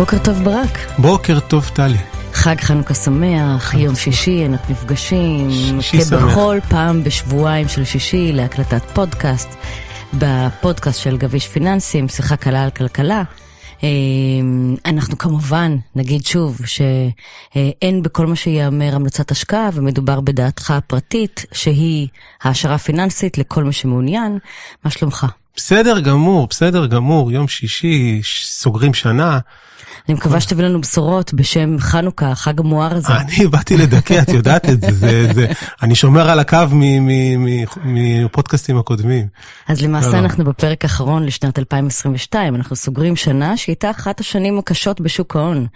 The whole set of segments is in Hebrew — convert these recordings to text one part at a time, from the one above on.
בוקר טוב ברק. בוקר טוב טלי. חג חנוכה שמח, יום שישי, אנחנו נפגשים, שישי שמח. כבכל פעם בשבועיים של שישי להקלטת פודקאסט, בפודקאסט של גביש פיננסים, שיחה קלה על כלכלה. אה, אנחנו כמובן נגיד שוב שאין בכל מה שיאמר המלצת השקעה ומדובר בדעתך הפרטית שהיא העשרה פיננסית לכל מי שמעוניין. מה שלומך? בסדר גמור, בסדר גמור, יום שישי, סוגרים שנה. אני מקווה שתביא לנו בשורות בשם חנוכה, החג המואר הזה. אני באתי לדכא, את יודעת את זה, אני שומר על הקו מפודקאסטים הקודמים. אז למעשה לא. אנחנו בפרק האחרון לשנת 2022, אנחנו סוגרים שנה שהייתה אחת השנים הקשות בשוק ההון.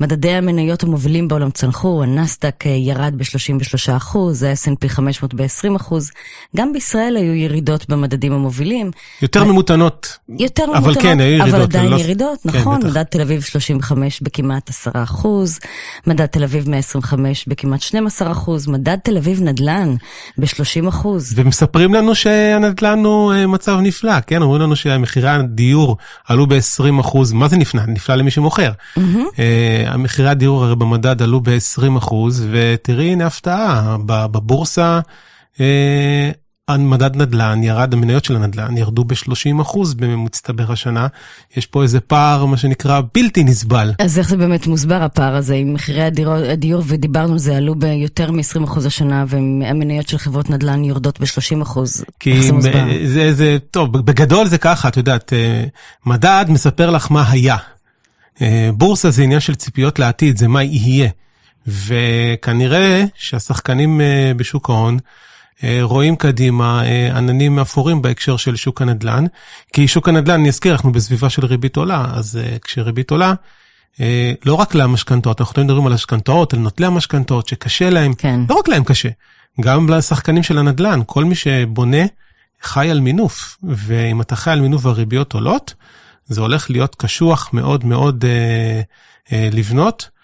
מדדי המניות המובילים בעולם צנחו, הנסדק אה, ירד ב-33%, ה-S&P 500 ב-20%, גם בישראל היו ירידות במדדים המובילים. יותר ממותנות. יותר אבל ממותנות, כן, היו ירידות, אבל עדיין לא- ירידות, כן, נכון. מדד תל אביב 35 בכמעט 10%, מדד תל אביב 125 בכמעט 12%, מדד תל אביב נדל"ן ב-30%. ומספרים לנו שהנדל"ן הוא אה, מצב נפלא, כן? אומרים לנו שמחירי הדיור עלו ב-20 אחוז, מה זה נפלא? נפלא למי שמוכר. אה, המחירי הדיור הרי במדד עלו ב-20 אחוז, ותראי הנה הפתעה, בבורסה אה, המדד נדל"ן ירד, המניות של הנדל"ן ירדו ב-30 אחוז במצטבר השנה. יש פה איזה פער, מה שנקרא, בלתי נסבל. אז איך זה באמת מוסבר הפער הזה עם מחירי הדיור, הדיור ודיברנו על זה, עלו ביותר מ-20% השנה והמניות של חברות נדל"ן יורדות ב-30%. כי איך זה מוסבר? מ- זה, זה, טוב, בגדול זה ככה, את יודעת, אה, מדד מספר לך מה היה. אה, בורסה זה עניין של ציפיות לעתיד, זה מה יהיה. וכנראה שהשחקנים אה, בשוק ההון אה, רואים קדימה אה, עננים אפורים בהקשר של שוק הנדל"ן. כי שוק הנדל"ן, אני אזכיר, אנחנו בסביבה של ריבית עולה, אז אה, כשריבית עולה, אה, לא רק למשכנתאות, אנחנו תמיד מדברים על המשכנתאות, על נוטלי המשכנתאות, שקשה להם, כן. לא רק להם קשה, גם לשחקנים של הנדל"ן, כל מי שבונה חי על מינוף, ואם אתה חי על מינוף והריביות עולות, זה הולך להיות קשוח מאוד מאוד אה, אה, לבנות, אה,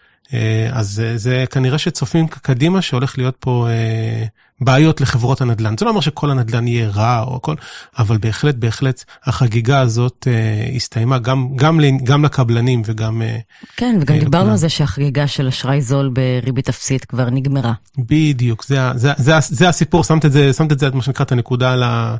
אז זה, כנראה שצופים קדימה שהולך להיות פה אה, בעיות לחברות הנדל"ן. זה לא אומר שכל הנדל"ן יהיה רע או הכל, אבל בהחלט, בהחלט החגיגה הזאת אה, הסתיימה גם, גם, גם לקבלנים וגם... אה, כן, וגם אה, דיברנו. על זה שהחגיגה של אשראי זול בריבית אפסית כבר נגמרה. בדיוק, זה, זה, זה, זה הסיפור, שמת את זה, שמת את זה, מה שנקרא, את הנקודה על ה...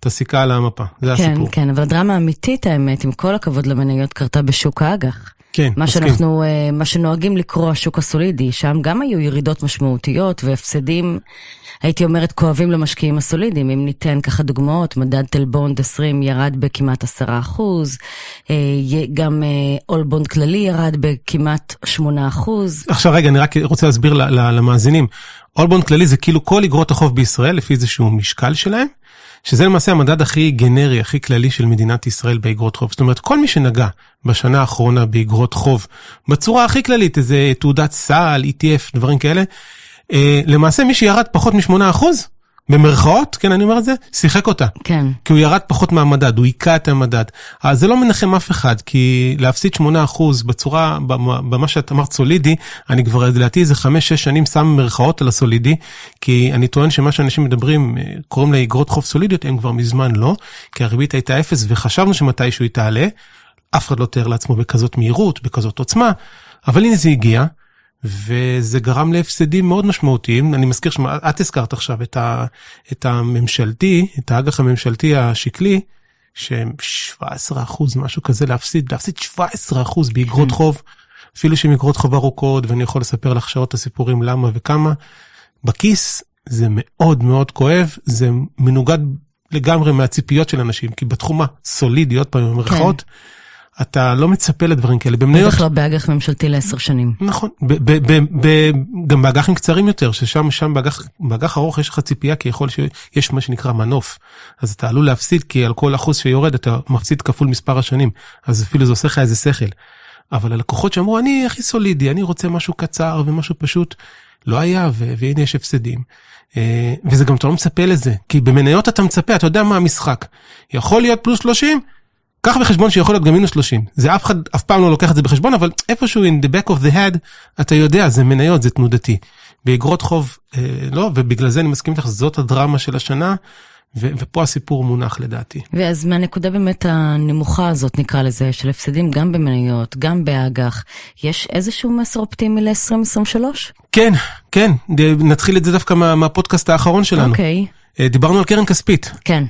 את הסיכה על המפה, זה כן, הסיפור. כן, אבל הדרמה האמיתית, האמת, עם כל הכבוד למניות, קרתה בשוק האג"ח. כן, מה מסכים. שאנחנו, אה, מה שנוהגים לקרוא השוק הסולידי, שם גם היו ירידות משמעותיות והפסדים, הייתי אומרת, כואבים למשקיעים הסולידיים. אם ניתן ככה דוגמאות, מדד תל בונד 20 ירד בכמעט 10 אחוז, אה, גם אול בונד כללי ירד בכמעט 8 אחוז. עכשיו רגע, אני רק רוצה להסביר למאזינים. אולבונד כללי זה כאילו כל אגרות החוב בישראל לפי איזשהו משקל שלהם, שזה למעשה המדד הכי גנרי, הכי כללי של מדינת ישראל באגרות חוב. זאת אומרת, כל מי שנגע בשנה האחרונה באגרות חוב, בצורה הכי כללית, איזה תעודת סל, ETF, דברים כאלה, אה, למעשה מי שירד פחות מ-8%, במרכאות, כן, אני אומר את זה, שיחק אותה. כן. כי הוא ירד פחות מהמדד, הוא היכה את המדד. אז זה לא מנחם אף אחד, כי להפסיד 8% בצורה, במה שאת אמרת סולידי, אני כבר לדעתי איזה 5-6 שנים שם מרכאות על הסולידי, כי אני טוען שמה שאנשים מדברים, אה, קוראים לה אגרות חוב סולידיות, הם כבר מזמן לא, כי הריבית הייתה אפס וחשבנו שמתישהו היא תעלה, אף אחד לא תיאר לעצמו בכזאת מהירות, בכזאת עוצמה, אבל הנה זה הגיע. וזה גרם להפסדים מאוד משמעותיים. אני מזכיר שאת הזכרת עכשיו את, ה, את הממשלתי, את האג"ח הממשלתי השקלי, שהם 17 אחוז, משהו כזה להפסיד, להפסיד 17 אחוז באגרות חוב, אפילו שהן אגרות חוב ארוכות, ואני יכול לספר לך שעות הסיפורים למה וכמה. בכיס זה מאוד מאוד כואב, זה מנוגד לגמרי מהציפיות של אנשים, כי בתחום הסולידי, עוד פעם במרכאות, אתה לא מצפה לדברים כאלה. במניות... בטח לא באג"ח ממשלתי לעשר שנים. נכון, ב- ב- ב- ב- גם באג"חים קצרים יותר, ששם שם באג"ח באג"ח ארוך יש לך ציפייה, כי יכול שיש מה שנקרא מנוף. אז אתה עלול להפסיד, כי על כל אחוז שיורד אתה מפסיד כפול מספר השנים. אז אפילו זה עושה לך איזה שכל. אבל הלקוחות שאמרו, אני הכי סולידי, אני רוצה משהו קצר ומשהו פשוט, לא היה, ו- והנה יש הפסדים. אה, וזה גם, אתה לא מצפה לזה, כי במניות אתה מצפה, אתה יודע מה המשחק. יכול להיות פלוס 30, קח בחשבון שיכול להיות גם מינוס 30. זה אף אחד אף פעם לא לוקח את זה בחשבון, אבל איפשהו in the back of the head, אתה יודע, זה מניות, זה תנודתי. באגרות חוב, אה, לא, ובגלל זה אני מסכים איתך, זאת הדרמה של השנה, ו- ופה הסיפור מונח לדעתי. ואז מהנקודה באמת הנמוכה הזאת, נקרא לזה, של הפסדים גם במניות, גם באג"ח, יש איזשהו מסר אופטימי ל-2023? כן, כן, נתחיל את זה דווקא מה, מהפודקאסט האחרון שלנו. אוקיי. אה, דיברנו על קרן כספית. כן.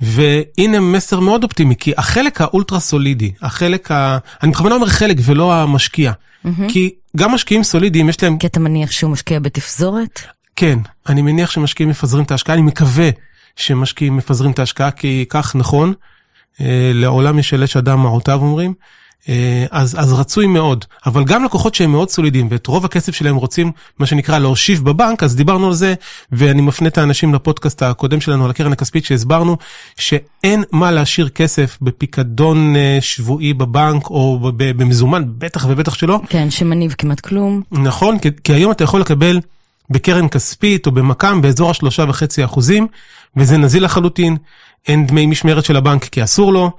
והנה מסר מאוד אופטימי, כי החלק האולטרה סולידי, החלק ה... אני בכוונה אומר חלק ולא המשקיע. Mm-hmm. כי גם משקיעים סולידיים יש להם... כי אתה מניח שהוא משקיע בתפזורת? כן, אני מניח שמשקיעים מפזרים את ההשקעה, אני מקווה שמשקיעים מפזרים את ההשקעה, כי כך נכון, אה, לעולם ישלש אדם מעותיו אומרים. אה, אז, אז רצוי מאוד, אבל גם לקוחות שהם מאוד סולידיים ואת רוב הכסף שלהם רוצים מה שנקרא להושיב בבנק, אז דיברנו על זה ואני מפנה את האנשים לפודקאסט הקודם שלנו על הקרן הכספית שהסברנו שאין מה להשאיר כסף בפיקדון אה, שבועי בבנק או במזומן, בטח ובטח שלא. כן, שמניב כמעט כלום. נכון, כי, כי היום אתה יכול לקבל בקרן כספית או במק"מ באזור השלושה וחצי אחוזים, וזה נזיל לחלוטין. אין דמי משמרת של הבנק כי אסור לו,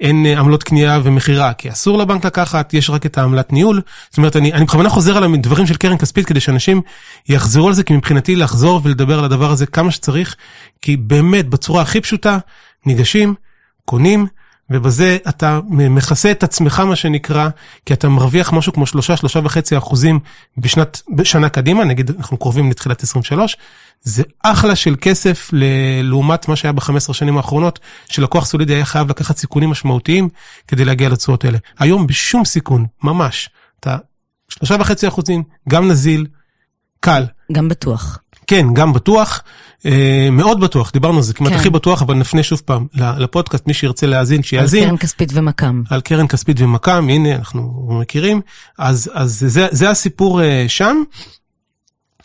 אין אה, עמלות קנייה ומכירה כי אסור לבנק לקחת, יש רק את העמלת ניהול. זאת אומרת, אני, אני בכוונה חוזר על הדברים של קרן כספית כדי שאנשים יחזרו על זה, כי מבחינתי לחזור ולדבר על הדבר הזה כמה שצריך, כי באמת בצורה הכי פשוטה, ניגשים, קונים, ובזה אתה מכסה את עצמך מה שנקרא, כי אתה מרוויח משהו כמו שלושה, שלושה וחצי אחוזים בשנת, בשנה קדימה, נגיד אנחנו קרובים לתחילת 23, זה אחלה של כסף לעומת מה שהיה ב-15 שנים האחרונות, שלקוח סולידי היה חייב לקחת סיכונים משמעותיים כדי להגיע לתשואות האלה. היום בשום סיכון, ממש, אתה שלושה וחצי אחוזים, גם נזיל, קל. גם בטוח. כן, גם בטוח, אה, מאוד בטוח, דיברנו על זה, כמעט כן. הכי בטוח, אבל נפנה שוב פעם לפודקאסט, מי שירצה להאזין, שיאזין. על קרן כספית ומק"מ. על קרן כספית ומק"מ, הנה, אנחנו מכירים. אז, אז זה, זה הסיפור אה, שם.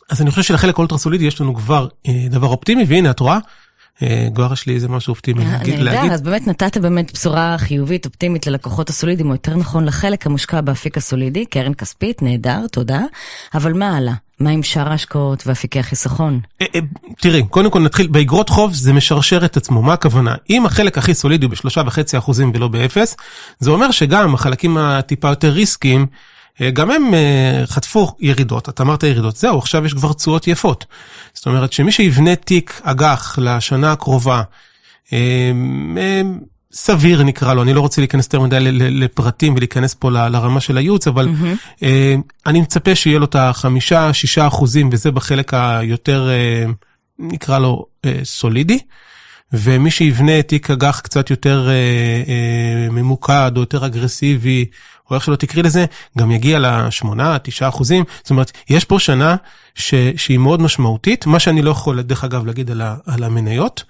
אז אני חושב שלחלק אולטרה סולידי יש לנו כבר אה, דבר אופטימי, והנה, את רואה? אה, כבר יש לי איזה משהו אופטימי להגיד. נהדר, אז באמת נתת באמת בשורה חיובית, אופטימית ללקוחות הסולידיים, או יותר נכון לחלק המושקע באפיק הסולידי, קרן כספית, נהדר, תודה. אבל מה הלאה? מה עם שאר ההשקעות ואפיקי החיסכון? אה, תראי, קודם כל נתחיל, באגרות חוב זה משרשר את עצמו, מה הכוונה? אם החלק הכי סולידי הוא בשלושה וחצי אחוזים ולא באפס, זה אומר שגם החלקים הטיפה יותר ריסקיים, אה, גם הם אה, חטפו ירידות, אתה אמרת ירידות, זהו, עכשיו יש כבר תשואות יפות. זאת אומרת שמי שיבנה תיק אג"ח לשנה הקרובה, אה, סביר נקרא לו, אני לא רוצה להיכנס יותר מדי לפרטים ולהיכנס פה לרמה של הייעוץ, אבל mm-hmm. אני מצפה שיהיה לו את החמישה, שישה אחוזים, וזה בחלק היותר, נקרא לו, סולידי. ומי שיבנה תיק אג"ח קצת יותר ממוקד או יותר אגרסיבי, או איך שלא תקראי לזה, גם יגיע לשמונה, תשעה אחוזים. זאת אומרת, יש פה שנה ש, שהיא מאוד משמעותית, מה שאני לא יכול, דרך אגב, להגיד על, ה, על המניות,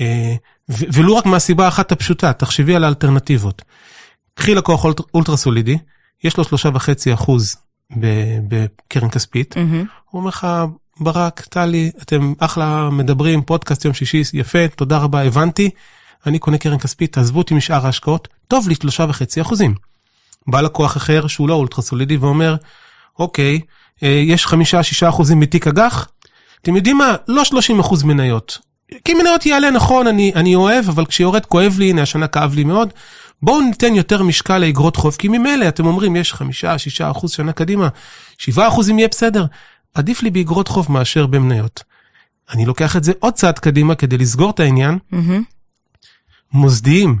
אה, ו, ולו רק מהסיבה האחת הפשוטה, תחשבי על האלטרנטיבות. קחי לקוח אולטרה סולידי, יש לו שלושה וחצי אחוז בקרן כספית, mm-hmm. הוא אומר לך, ברק, טלי, אתם אחלה מדברים, פודקאסט יום שישי, יפה, תודה רבה, הבנתי. אני קונה קרן כספית, תעזבו אותי משאר ההשקעות, טוב לי שלושה וחצי אחוזים. בא לקוח אחר שהוא לא אולטרה סולידי ואומר, אוקיי, אה, יש חמישה, שישה אחוזים בתיק אג"ח, אתם יודעים מה? לא 30 אחוז מניות. כי מניות יעלה נכון, אני, אני אוהב, אבל כשיורד כואב לי, הנה השנה כאב לי מאוד. בואו ניתן יותר משקל לאגרות חוב, כי ממילא אתם אומרים יש חמישה, שישה אחוז שנה קדימה, שבעה אחוזים יהיה בסדר. עדיף לי באגרות חוב מאשר במניות. אני לוקח את זה עוד צעד קדימה כדי לסגור את העניין. Mm-hmm. מוסדיים,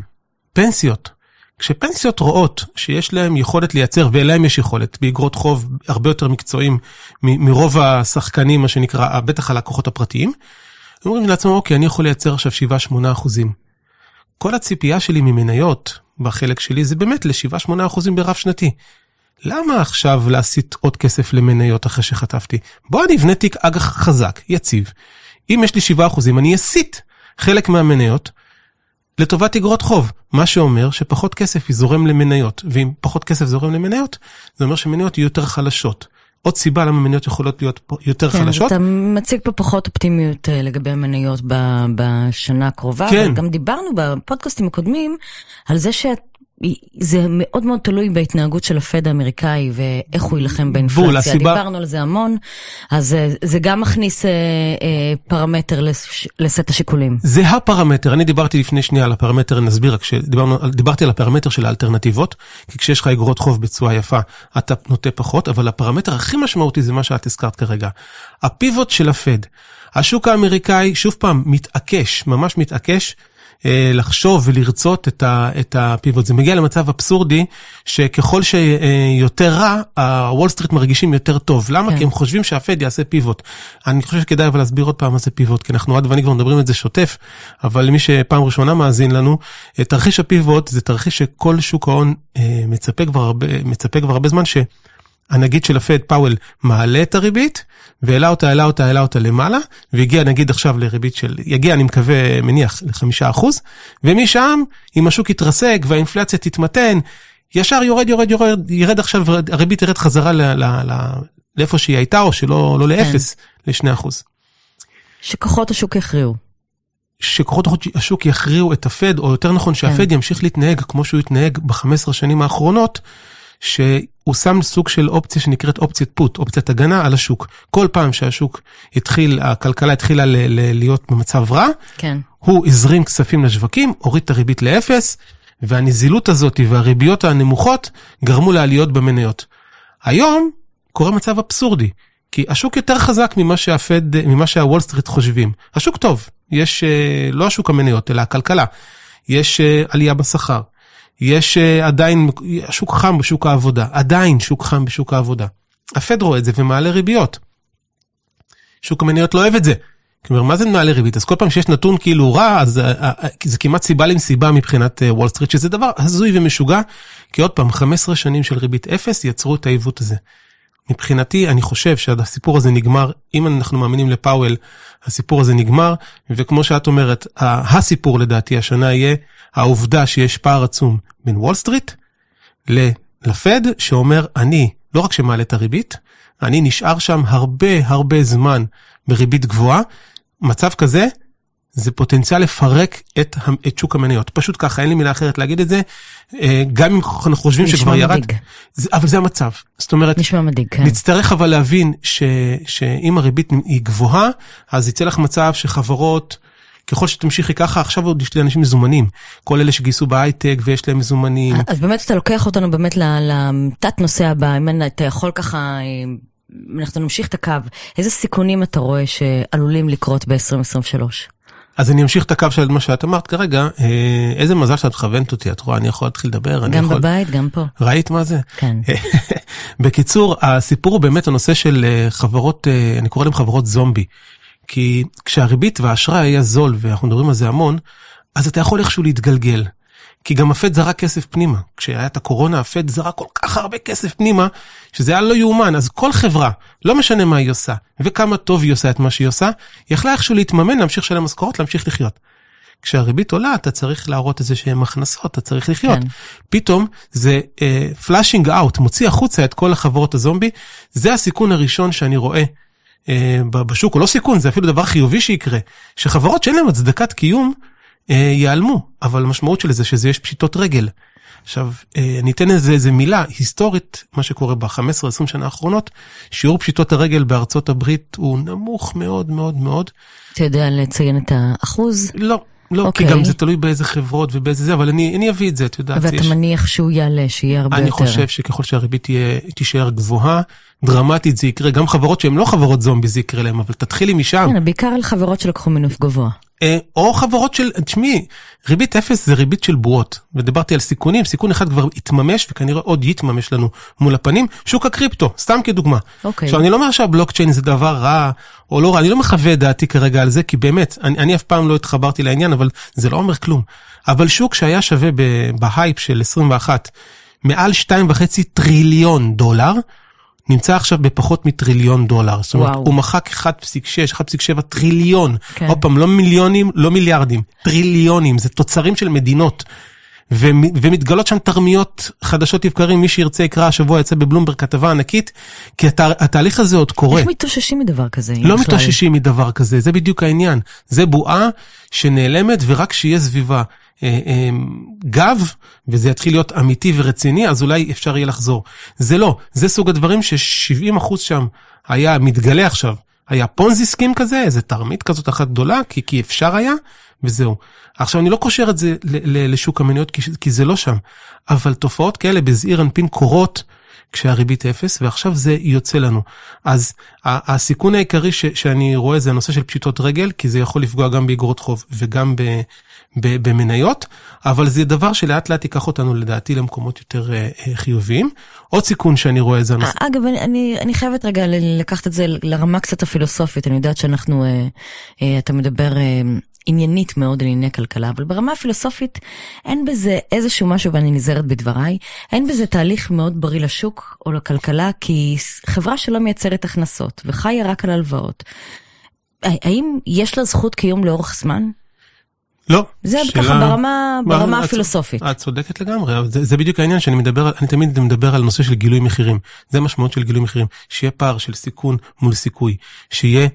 פנסיות. כשפנסיות רואות שיש להם יכולת לייצר, ולהם יש יכולת, באגרות חוב הרבה יותר מקצועיים מרוב השחקנים, מה שנקרא, בטח הלקוחות הפרטיים, אומרים לעצמם, אוקיי, אני יכול לייצר עכשיו 7-8 אחוזים. כל הציפייה שלי ממניות, בחלק שלי, זה באמת ל-7-8 אחוזים ברב שנתי. למה עכשיו להסיט עוד כסף למניות אחרי שחטפתי? בוא אני אבנה תיק אג"ח חזק, יציב. אם יש לי 7 אחוזים, אני אסיט חלק מהמניות לטובת אגרות חוב, מה שאומר שפחות כסף יזורם למניות, ואם פחות כסף זורם למניות, זה אומר שמניות יהיו יותר חלשות. עוד סיבה למה מניות יכולות להיות יותר כן, חלשות. אתה מציג פה פחות אופטימיות אה, לגבי המניות בשנה הקרובה, כן. גם דיברנו בפודקאסטים הקודמים על זה שאת זה מאוד מאוד תלוי בהתנהגות של הפד האמריקאי ואיך הוא יילחם באינפלציה. בול, הסיבה... דיברנו על זה המון, אז אה, זה גם מכניס אה, אה, פרמטר לס, לסט השיקולים. זה הפרמטר, אני דיברתי לפני שנייה על הפרמטר, נסביר, דיברתי על הפרמטר של האלטרנטיבות, כי כשיש לך אגרות חוב בצורה יפה, אתה נוטה פחות, אבל הפרמטר הכי משמעותי זה מה שאת הזכרת כרגע, הפיבוט של הפד. השוק האמריקאי, שוב פעם, מתעקש, ממש מתעקש. אה, לחשוב ולרצות את, הפיבוט. זה מגיע למצב אבסורדי, שככל שיותר רע, הוול סטריט מרגישים יותר טוב. למה? כן. כי הם חושבים שהפד יעשה פיבוט. אני חושב שכדאי אבל להסביר עוד פעם מה זה פיבוט, כי אנחנו עד ואני כבר מדברים את זה שוטף, אבל למי שפעם ראשונה מאזין לנו, תרחיש הפיבוט זה תרחיש שכל שוק ההון אה, מצפה כבר הרבה, מצפה כבר הרבה זמן, ש... הנגיד של הפד פאוול מעלה את הריבית, והעלה אותה, העלה אותה, העלה אותה למעלה, והגיע נגיד עכשיו לריבית של, יגיע אני מקווה, מניח, לחמישה אחוז, ומשם, אם השוק יתרסק והאינפלציה תתמתן, ישר יורד, יורד, יורד, ירד עכשיו, הריבית ירד חזרה ל, ל, ל, לאיפה שהיא הייתה, או שלא לא לאפס, כן. לשני אחוז. שכוחות השוק יכריעו. שכוחות השוק יכריעו את הפד, או יותר נכון שהפד כן. ימשיך להתנהג כמו שהוא התנהג ב-15 שנים האחרונות, שהוא שם סוג של אופציה שנקראת אופציית פוט, אופציית הגנה על השוק. כל פעם שהשוק התחיל, הכלכלה התחילה ל- ל- להיות במצב רע, כן. הוא הזרים כספים לשווקים, הוריד את הריבית לאפס, והנזילות הזאת והריביות הנמוכות גרמו לעליות במניות. היום קורה מצב אבסורדי, כי השוק יותר חזק ממה שהפד, ממה שהוול סטריט חושבים. השוק טוב, יש אה, לא השוק המניות, אלא הכלכלה. יש אה, עלייה בשכר, יש uh, עדיין, שוק חם בשוק העבודה, עדיין שוק חם בשוק העבודה. הפד רואה את זה ומעלה ריביות. שוק המניות לא אוהב את זה. כלומר, מה זה מעלה ריבית? אז כל פעם שיש נתון כאילו רע, אז uh, uh, זה כמעט סיבה למסיבה מבחינת וול סטריט, שזה דבר הזוי ומשוגע, כי עוד פעם, 15 שנים של ריבית אפס יצרו את העיוות הזה. מבחינתי, אני חושב שהסיפור הזה נגמר, אם אנחנו מאמינים לפאוול, הסיפור הזה נגמר, וכמו שאת אומרת, הסיפור לדעתי השנה יהיה העובדה שיש פער עצום בין וול סטריט לפד, שאומר, אני לא רק שמעלה את הריבית, אני נשאר שם הרבה הרבה זמן בריבית גבוהה. מצב כזה, זה פוטנציאל לפרק את, את שוק המניות. פשוט ככה, אין לי מילה אחרת להגיד את זה. אה, גם אם אנחנו חושבים שכבר ירד. זה, אבל זה המצב. זאת אומרת, נשמע מדאיג, כן. נצטרך אבל להבין ש, שאם הריבית היא גבוהה, אז יצא לך מצב שחברות, ככל שתמשיכי ככה, עכשיו עוד יש לי אנשים מזומנים. כל אלה שגייסו בהייטק ויש להם מזומנים. אז באמת אתה לוקח אותנו באמת לתת נושא הבא, אם אתה יכול ככה... אה, אנחנו נמשיך את הקו, איזה סיכונים אתה רואה שעלולים לקרות ב-2023? אז אני אמשיך את הקו של מה שאת אמרת כרגע, אה, איזה מזל שאת מכוונת אותי, את רואה, אני יכול להתחיל לדבר. גם יכול... בבית, גם פה. ראית מה זה? כן. בקיצור, הסיפור הוא באמת הנושא של אה, חברות, אה, אני קורא להם חברות זומבי. כי כשהריבית והאשראי היה זול, ואנחנו מדברים על זה המון, אז אתה יכול איכשהו להתגלגל. כי גם הפד זרק כסף פנימה. כשהיה את הקורונה, הפד זרק כל כך הרבה כסף פנימה, שזה היה לא יאומן. אז כל חברה, לא משנה מה היא עושה, וכמה טוב היא עושה את מה שהיא עושה, היא יכלה איכשהו להתממן, להמשיך לשלם משכורות, להמשיך לחיות. כשהריבית עולה, אתה צריך להראות איזה שהן הכנסות, אתה צריך לחיות. כן. פתאום זה פלאשינג uh, אאוט, מוציא החוצה את כל החברות הזומבי. זה הסיכון הראשון שאני רואה uh, בשוק, או לא סיכון, זה אפילו דבר חיובי שיקרה, שחברות שאין להן הצדקת קיום, ייעלמו, אבל המשמעות של זה שזה יש פשיטות רגל. עכשיו, אה, אני אתן איזה, איזה מילה, היסטורית, מה שקורה ב-15-20 שנה האחרונות, שיעור פשיטות הרגל בארצות הברית הוא נמוך מאוד מאוד מאוד. אתה יודע לציין את האחוז? לא. לא, okay. כי אוקיי. גם זה תלוי באיזה חברות ובאיזה זה, אבל אני, אני אביא את זה, את יודעת. ואתה יש... מניח שהוא יעלה, שיהיה הרבה אני יותר. אני חושב שככל שהריבית תהיה, תישאר גבוהה, דרמטית זה יקרה, גם חברות שהן לא חברות זומבי זה יקרה להם, אבל תתחילי משם. כן, בעיקר על חברות שלקחו מינוף גבוה. אה, או חברות של, תשמעי, ריבית אפס זה ריבית של בועות, ודיברתי על סיכונים, סיכון אחד כבר התממש וכנראה עוד יתממש לנו מול הפנים, שוק הקריפטו, סתם כדוגמה. אוקיי. עכשיו אני לא אומר שהבלוקצ'יין זה דבר רע או לא רע, אני לא מחווה דעתי כרגע על זה, כי באמת, אני, אני אף פעם לא התחברתי לעניין, אבל זה לא אומר כלום. אבל שוק שהיה שווה בהייפ של 21, מעל 2.5 טריליון דולר, נמצא עכשיו בפחות מטריליון דולר. זאת אומרת, וואו. הוא מחק 1.6, 1.7 טריליון. כן. עוד פעם, לא מיליונים, לא מיליארדים, טריליונים, זה תוצרים של מדינות. ו- ומתגלות שם תרמיות חדשות לבקרים, מי שירצה יקרא השבוע, יצא בבלומברג כתבה ענקית, כי התה, התהליך הזה עוד קורה. איך מתאוששים מדבר כזה? לא מתאוששים מדבר כזה, זה בדיוק העניין. זה בועה שנעלמת ורק שיהיה סביבה גב, וזה יתחיל להיות אמיתי ורציני, אז אולי אפשר יהיה לחזור. זה לא, זה סוג הדברים ש-70% שם היה מתגלה עכשיו. היה פונזי סקים כזה, איזה תרמית כזאת אחת גדולה, כי, כי אפשר היה, וזהו. עכשיו, אני לא קושר את זה לשוק המניות, כי, כי זה לא שם, אבל תופעות כאלה בזעיר אנפין קורות, כשהריבית אפס, ועכשיו זה יוצא לנו. אז הסיכון העיקרי ש, שאני רואה זה הנושא של פשיטות רגל, כי זה יכול לפגוע גם באגרות חוב וגם ב, ב, במניות, אבל זה דבר שלאט לאט ייקח אותנו לדעתי למקומות יותר uh, חיוביים. עוד סיכון שאני רואה זה הנושא. אגב, אני, אני חייבת רגע לקחת את זה לרמה קצת הפילוסופית, אני יודעת שאנחנו, uh, uh, אתה מדבר... Uh, עניינית מאוד על ענייני כלכלה, אבל ברמה הפילוסופית אין בזה איזשהו משהו, ואני נזהרת בדבריי, אין בזה תהליך מאוד בריא לשוק או לכלכלה, כי חברה שלא מייצרת הכנסות וחיה רק על הלוואות, האם יש לה זכות קיום לאורך זמן? לא. זה שאלה... ככה ברמה, ברמה את, הפילוסופית. את צודקת לגמרי, זה, זה בדיוק העניין שאני מדבר, אני תמיד מדבר על נושא של גילוי מחירים. זה המשמעות של גילוי מחירים. שיהיה פער של סיכון מול סיכוי. שיהיה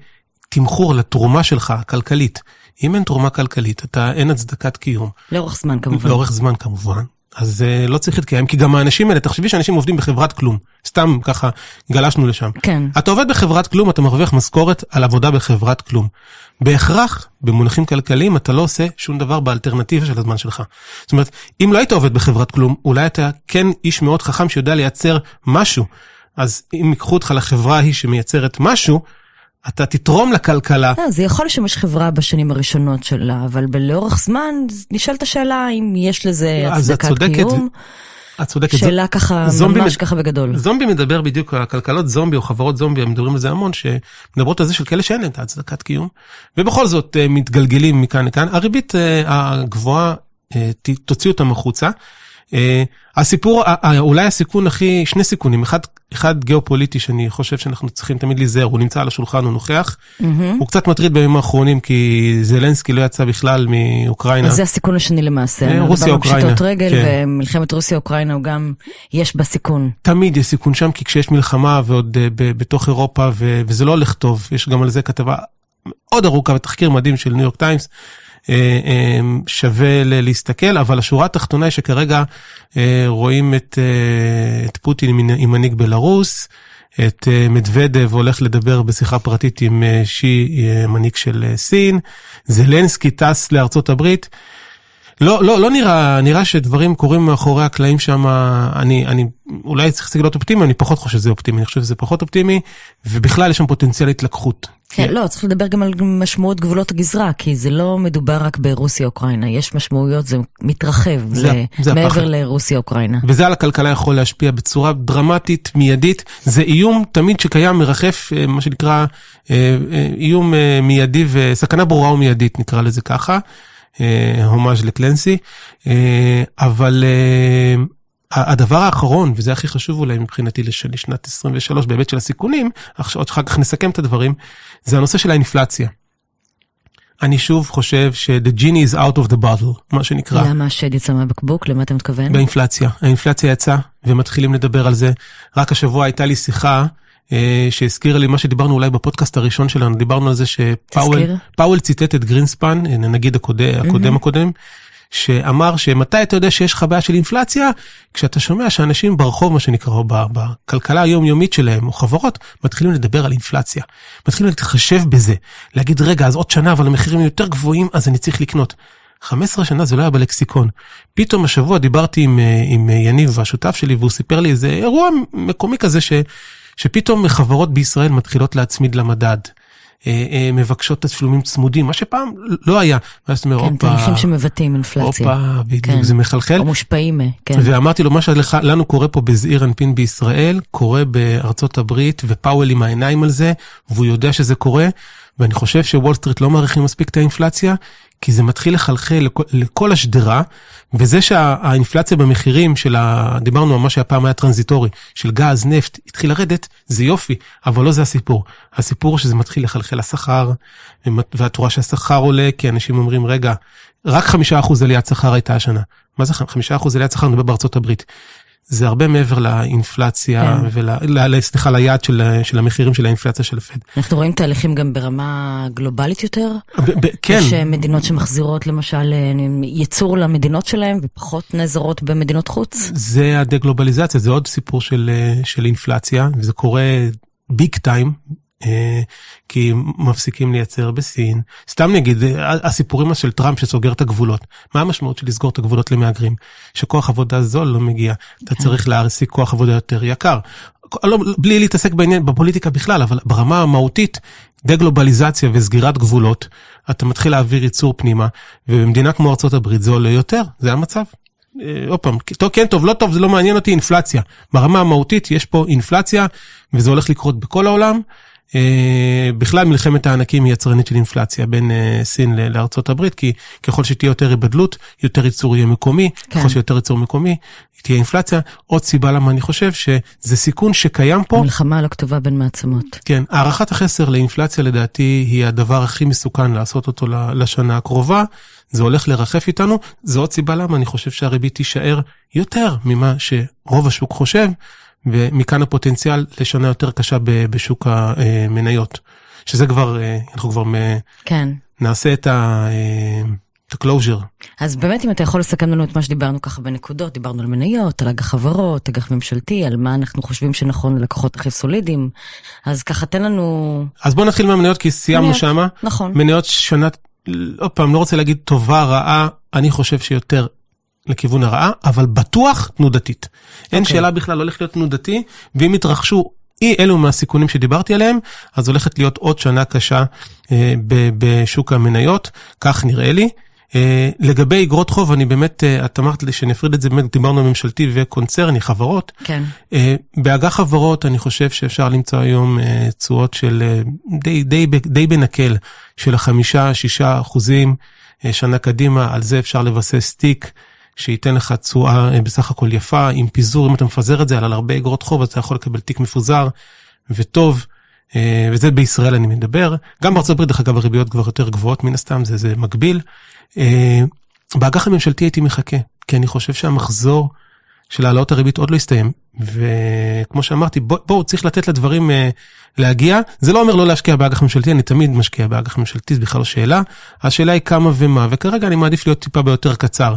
תמחור לתרומה שלך, הכלכלית. אם אין תרומה כלכלית, אתה, אין הצדקת קיום. לאורך זמן כמובן. לאורך זמן כמובן. אז uh, לא צריך להתקיים, כי גם האנשים האלה, תחשבי שאנשים עובדים בחברת כלום. סתם ככה גלשנו לשם. כן. אתה עובד בחברת כלום, אתה מרוויח משכורת על עבודה בחברת כלום. בהכרח, במונחים כלכליים, אתה לא עושה שום דבר באלטרנטיבה של הזמן שלך. זאת אומרת, אם לא היית עובד בחברת כלום, אולי אתה כן איש מאוד חכם שיודע לייצר משהו. אז אם ייקחו אותך לחברה ההיא שמייצרת משהו, אתה תתרום לכלכלה. לא, זה יכול לשמש חברה בשנים הראשונות שלה, אבל לאורך זמן נשאלת השאלה אם יש לזה הצדקת קיום. את צודקת. שאלה ככה, ממש ככה בגדול. זומבי מדבר בדיוק, הכלכלות זומבי או חברות זומבי, הם מדברים על זה המון, שמדברות על זה של כאלה שאין להם את ההצדקת קיום, ובכל זאת אה, מתגלגלים מכאן לכאן. הריבית אה, הגבוהה, אה, תוציא אותם החוצה. הסיפור, אולי הסיכון הכי, שני סיכונים, אחד, אחד גיאופוליטי שאני חושב שאנחנו צריכים תמיד להיזהר, הוא נמצא על השולחן, הוא נוכח. Mm-hmm. הוא קצת מטריד בימים האחרונים, כי זלנסקי לא יצא בכלל מאוקראינה. אז זה הסיכון השני למעשה. אה, רוסיה-אוקראינה. פשיטות רגל, כן. ומלחמת רוסיה-אוקראינה הוא גם, יש בה סיכון. תמיד יש סיכון שם, כי כשיש מלחמה ועוד uh, בתוך אירופה, ו, וזה לא הולך טוב, יש גם על זה כתבה מאוד ארוכה ותחקיר מדהים של ניו יורק טיימס. אה, אה, שווה להסתכל, אבל השורה התחתונה היא שכרגע אה, רואים את, את פוטין עם מנהיג בלרוס, את מדוודב הולך לדבר בשיחה פרטית עם שי, מנהיג של סין, זלנסקי טס לארצות הברית. לא, לא, לא נראה, נראה שדברים קורים מאחורי הקלעים שם, אני, אני אולי צריך להיות אופטימי, אני פחות חושב שזה אופטימי, אני חושב שזה פחות אופטימי, ובכלל יש שם פוטנציאל התלקחות. כן, כן, לא, צריך לדבר גם על משמעות גבולות הגזרה, כי זה לא מדובר רק ברוסיה-אוקראינה, יש משמעויות, זה מתרחב זה, ל... זה מעבר לרוסיה-אוקראינה. וזה על הכלכלה יכול להשפיע בצורה דרמטית, מיידית, זה איום תמיד שקיים, מרחף, אה, מה שנקרא, אה, אה, איום מיידי וסכנה ברורה ומיידית, נקרא לזה ככה. הומאז' לקלנסי, אבל הדבר האחרון, וזה הכי חשוב אולי מבחינתי לשנת 23 בהיבט של הסיכונים, אחר כך נסכם את הדברים, זה הנושא של האינפלציה. אני שוב חושב ש-the genie is out of the bottle, מה שנקרא. למה השד יצא מהבקבוק? למה אתה מתכוון? באינפלציה. האינפלציה יצאה, ומתחילים לדבר על זה. רק השבוע הייתה לי שיחה אה, שהזכירה לי מה שדיברנו אולי בפודקאסט הראשון שלנו, דיברנו על זה שפאוול ציטט את גרינספן, נגיד הקודם, הקודם. הקודם שאמר שמתי אתה יודע שיש לך בעיה של אינפלציה? כשאתה שומע שאנשים ברחוב, מה שנקרא, או בכלכלה היומיומית שלהם, או חברות, מתחילים לדבר על אינפלציה. מתחילים להתחשב בזה. להגיד, רגע, אז עוד שנה, אבל המחירים יותר גבוהים, אז אני צריך לקנות. 15 שנה זה לא היה בלקסיקון. פתאום השבוע דיברתי עם, אה, עם יניב, השותף שלי, והוא סיפר לי איזה אירוע מקומי כזה, ש, שפתאום חברות בישראל מתחילות להצמיד למדד. אה, אה, מבקשות תשלומים צמודים, מה שפעם לא היה. ואז אתה אומר, הופה... כן, תהליכים שמבטאים אינפלציה. הופה, בדיוק, כן. זה מחלחל. או מושפעים, כן. ואמרתי לו, מה שלנו קורה פה בזעיר אנפין בישראל, קורה בארצות הברית, ופאוול עם העיניים על זה, והוא יודע שזה קורה, ואני חושב שוול סטריט לא מעריכים מספיק את האינפלציה, כי זה מתחיל לחלחל לכל, לכל השדרה, וזה שהאינפלציה במחירים של ה... דיברנו על מה שהפעם היה transitory, של גז, נפט, התחיל לרדת, זה יופי, אבל לא זה הסיפור. הסיפור שזה מתחיל לחלחל לשכר, ואת רואה שהשכר עולה, כי אנשים אומרים, רגע, רק חמישה אחוז עליית שכר הייתה השנה. מה זה חמישה אחוז עליית שכר? נדבר בארצות הברית. זה הרבה מעבר לאינפלציה, כן. ול, סליחה, ליעד של, של המחירים של האינפלציה של הפד. אנחנו רואים תהליכים גם ברמה גלובלית יותר? ב, ב, כן. יש אה, מדינות שמחזירות למשל אה, ייצור למדינות שלהם ופחות נעזרות במדינות חוץ? זה הדה-גלובליזציה, זה עוד סיפור של, אה, של אינפלציה, וזה קורה ביג טיים, כי מפסיקים לייצר בסין. סתם נגיד, הסיפורים של טראמפ שסוגר את הגבולות. מה המשמעות של לסגור את הגבולות למהגרים? שכוח עבודה זול לא מגיע, אתה כן. צריך להעסיק כוח עבודה יותר יקר. לא, בלי להתעסק בעניין, בפוליטיקה בכלל, אבל ברמה המהותית, דה-גלובליזציה וסגירת גבולות, אתה מתחיל להעביר ייצור פנימה, ובמדינה כמו ארה"ב זה עולה יותר, זה המצב. אה, עוד פעם, טוב, כן טוב, לא טוב, זה לא מעניין אותי, אינפלציה. ברמה המהותית יש פה אינפלציה, וזה הולך לקרות בכל העולם. אה, בכלל מלחמת הענקים היא יצרנית של אינפלציה בין אה, סין לארצות הברית, כי ככל שתהיה יותר היבדלות, יותר ייצור יהיה מקומי, כן. ככל שיותר ייצור מקומי, תהיה אינפלציה. עוד סיבה למה אני חושב שזה סיכון שקיים פה. מלחמה לא כתובה בין מעצמות. כן, הערכת החסר לאינפלציה לדעתי היא הדבר הכי מסוכן לעשות אותו לשנה הקרובה. זה הולך לרחף איתנו, זו עוד סיבה למה אני חושב שהריבית תישאר יותר ממה שרוב השוק חושב. ומכאן הפוטנציאל לשנה יותר קשה בשוק המניות, שזה כבר, אה, אנחנו כבר כן. נעשה את ה... אה, את. אז באמת אם אתה יכול לסכם לנו את מה שדיברנו ככה בנקודות, דיברנו על מניות, על אג"ח חברות, אג"ח ממשלתי, על מה אנחנו חושבים שנכון ללקוחות הכי סולידיים, אז ככה תן לנו... אז בוא נתחיל מהמניות כי סיימנו שמה. נכון. מניות שנה, עוד פעם, לא רוצה להגיד טובה, רעה, אני חושב שיותר לכיוון הרעה, אבל בטוח תנודתית. Okay. אין אוקיי. שאלה בכלל, הולך להיות תנודתי, ואם יתרחשו אי אלו מהסיכונים שדיברתי עליהם, אז הולכת להיות עוד שנה קשה אה, בשוק המניות, כך נראה לי. אה, לגבי אגרות חוב, אני באמת, אה, את אמרת לי שנפריד את זה, באמת דיברנו ממשלתי וקונצרני, חברות. כן. אה, באג"ח חברות אני חושב שאפשר למצוא היום אה, תשואות של אה, די, די, די, די בנקל, של החמישה, שישה אחוזים אה, שנה קדימה, על זה אפשר לבסס תיק. שייתן לך תשואה אה, בסך הכל יפה, עם פיזור, אם אתה מפזר את זה על הרבה אגרות חוב, אתה יכול לקבל תיק מפוזר וטוב, אה, וזה בישראל אני מדבר. גם בארצות הברית, דרך אגב, הריביות כבר יותר גבוהות מן הסתם, זה, זה מגביל. אה, באג"ח הממשלתי הייתי מחכה, כי אני חושב שהמחזור של העלאות הריבית עוד לא הסתיים. וכמו שאמרתי, בואו בוא, צריך לתת לדברים להגיע. זה לא אומר לא להשקיע באג"ח ממשלתי, אני תמיד משקיע באג"ח ממשלתי, זה בכלל לא שאלה. השאלה היא כמה ומה, וכרגע אני מעדיף להיות טיפה ביותר קצר.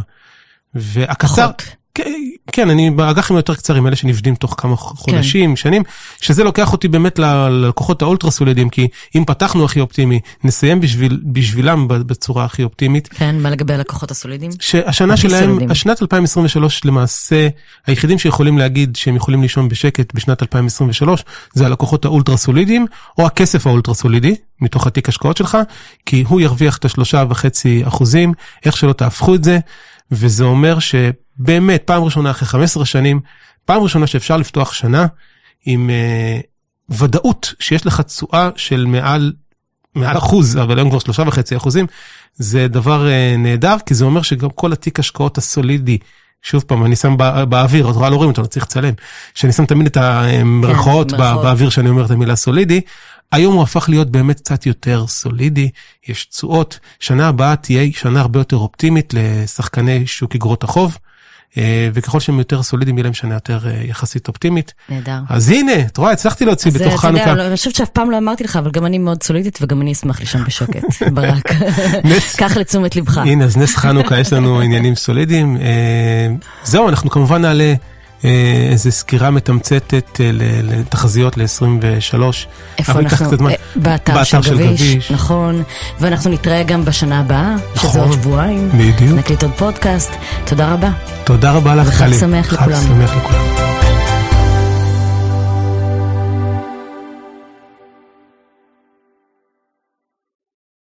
והקצר, כן, כן, אני באג"חים יותר קצרים, אלה שנבדים תוך כמה חודשים, כן. שנים, שזה לוקח אותי באמת ללקוחות האולטרה סולידיים, כי אם פתחנו הכי אופטימי, נסיים בשביל, בשבילם בצורה הכי אופטימית. כן, מה לגבי הלקוחות הסולידיים? שהשנה שלהם, סולידים. השנת 2023 למעשה, היחידים שיכולים להגיד שהם יכולים לישון בשקט בשנת 2023, זה הלקוחות האולטרה סולידיים, או הכסף האולטרה סולידי, מתוך התיק השקעות שלך, כי הוא ירוויח את השלושה וחצי אחוזים, איך שלא תהפכו את זה. וזה אומר שבאמת, פעם ראשונה אחרי 15 שנים, פעם ראשונה שאפשר לפתוח שנה עם uh, ודאות שיש לך תשואה של מעל, מעל אחוז, אבל היום כבר שלושה וחצי אחוזים, זה דבר uh, נהדר, כי זה אומר שגם כל התיק השקעות הסולידי, שוב פעם, אני שם בא, באוויר, את רואה לא רואים אותו, אני צריך לצלם, שאני שם תמיד את המרכאות כן, באוויר שאני אומר את המילה סולידי, היום הוא הפך להיות באמת קצת יותר סולידי, יש תשואות. שנה הבאה תהיה שנה הרבה יותר אופטימית לשחקני שוק אגרות החוב. אה, וככל שהם יותר סולידיים, יהיה להם שנה יותר אה, יחסית אופטימית. נהדר. אז הנה, את רואה, הצלחתי להוציא בתוך חנוכה. אז אתה יודע, אני חושבת שאף פעם לא אמרתי לך, אבל גם אני מאוד סולידית וגם אני אשמח לישון בשקט, ברק. קח לתשומת לבך. הנה, אז נס חנוכה, יש לנו עניינים סולידיים. אה, זהו, אנחנו כמובן נעלה אה, איזו סקירה מתמצתת אה, לתחזיות ל-23. איפה אנחנו? אה, באתר של גביש, נכון. ואנחנו נתראה גם בשנה הבאה, שזה עוד נכון. שבועיים. בדיוק. נקליט עוד פודקאסט. תודה רבה. תודה רבה לך, חג שמח לכולם. חג שמח לכולם.